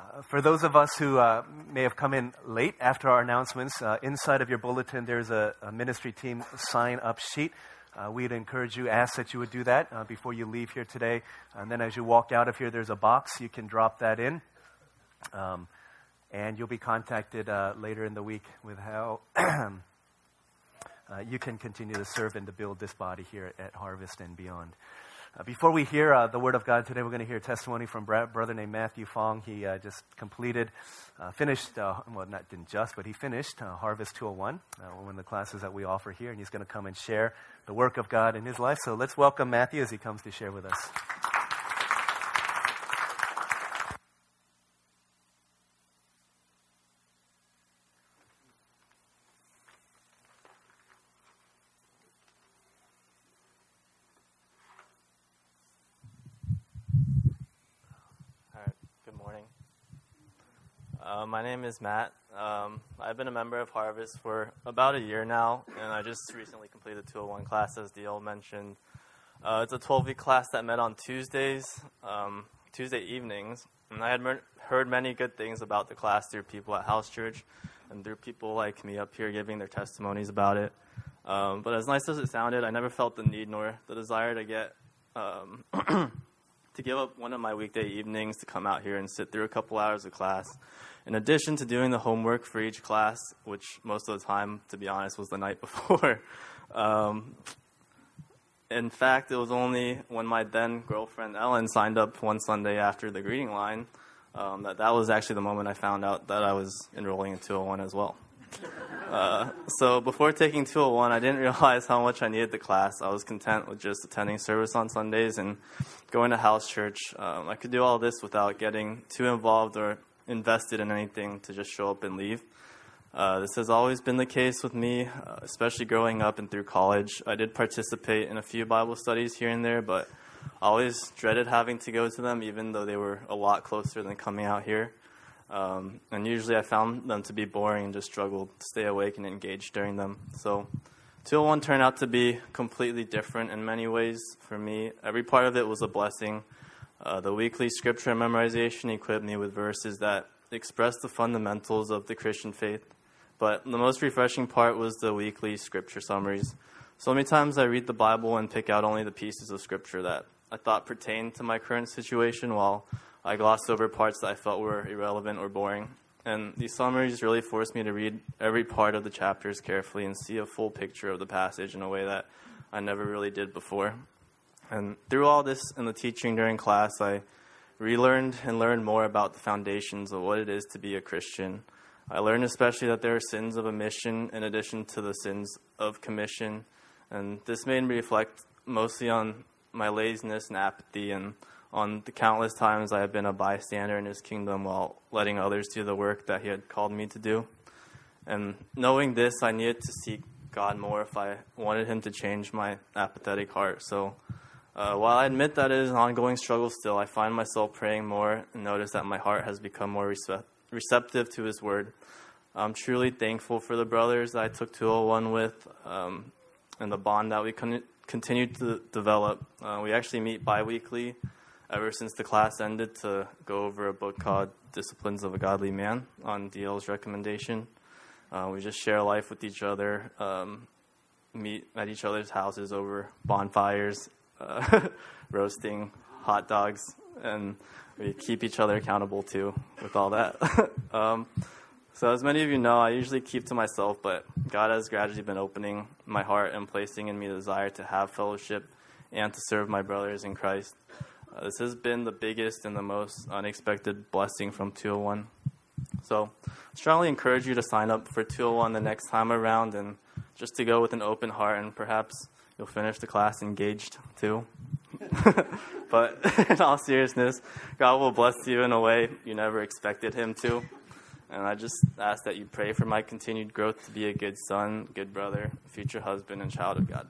Uh, for those of us who uh, may have come in late after our announcements, uh, inside of your bulletin there's a, a ministry team sign up sheet. Uh, we'd encourage you, ask that you would do that uh, before you leave here today. And then as you walk out of here, there's a box. You can drop that in. Um, and you'll be contacted later in the week with how you can continue to serve and to build this body here at Harvest and beyond. Uh, before we hear uh, the Word of God today, we're going to hear testimony from a brother named Matthew Fong. He uh, just completed, uh, finished, uh, well, not didn't just, but he finished uh, Harvest 201, one of the classes that we offer here, and he's going to come and share the work of God in his life. So let's welcome Matthew as he comes to share with us. Uh, my name is Matt. Um, I've been a member of Harvest for about a year now, and I just recently completed 201 class, as mentioned. Uh, it's a 12 week class that met on Tuesdays, um, Tuesday evenings, and I had mer- heard many good things about the class through people at House Church and through people like me up here giving their testimonies about it. Um, but as nice as it sounded, I never felt the need nor the desire to get um, to give up one of my weekday evenings to come out here and sit through a couple hours of class in addition to doing the homework for each class, which most of the time, to be honest, was the night before. um, in fact, it was only when my then girlfriend Ellen signed up one Sunday after the greeting line um, that that was actually the moment I found out that I was enrolling in 201 as well. Uh, so before taking 201, I didn't realize how much I needed the class. I was content with just attending service on Sundays and going to house church. Um, I could do all this without getting too involved or invested in anything to just show up and leave. Uh, this has always been the case with me, uh, especially growing up and through college. I did participate in a few Bible studies here and there, but always dreaded having to go to them, even though they were a lot closer than coming out here. Um, and usually I found them to be boring and just struggled to stay awake and engage during them. So 201 turned out to be completely different in many ways for me. Every part of it was a blessing. Uh, the weekly scripture memorization equipped me with verses that express the fundamentals of the Christian faith. But the most refreshing part was the weekly scripture summaries. So many times I read the Bible and pick out only the pieces of scripture that I thought pertained to my current situation, while I glossed over parts that I felt were irrelevant or boring. And these summaries really forced me to read every part of the chapters carefully and see a full picture of the passage in a way that I never really did before. And through all this and the teaching during class, I relearned and learned more about the foundations of what it is to be a Christian. I learned especially that there are sins of omission in addition to the sins of commission. And this made me reflect mostly on my laziness and apathy and on the countless times I have been a bystander in his kingdom while letting others do the work that he had called me to do. And knowing this, I needed to seek God more if I wanted him to change my apathetic heart. So uh, while I admit that it is an ongoing struggle still, I find myself praying more and notice that my heart has become more receptive to His Word. I'm truly thankful for the brothers I took 201 with um, and the bond that we con- continue to develop. Uh, we actually meet bi weekly ever since the class ended to go over a book called Disciplines of a Godly Man on DL's recommendation. Uh, we just share life with each other, um, meet at each other's houses over bonfires, uh, roasting hot dogs, and we keep each other accountable too with all that. um, so, as many of you know, I usually keep to myself, but God has gradually been opening my heart and placing in me the desire to have fellowship and to serve my brothers in Christ. Uh, this has been the biggest and the most unexpected blessing from 201. So, I strongly encourage you to sign up for 201 the next time around and just to go with an open heart and perhaps you'll finish the class engaged too. but in all seriousness, God will bless you in a way you never expected Him to. And I just ask that you pray for my continued growth to be a good son, good brother, future husband, and child of God.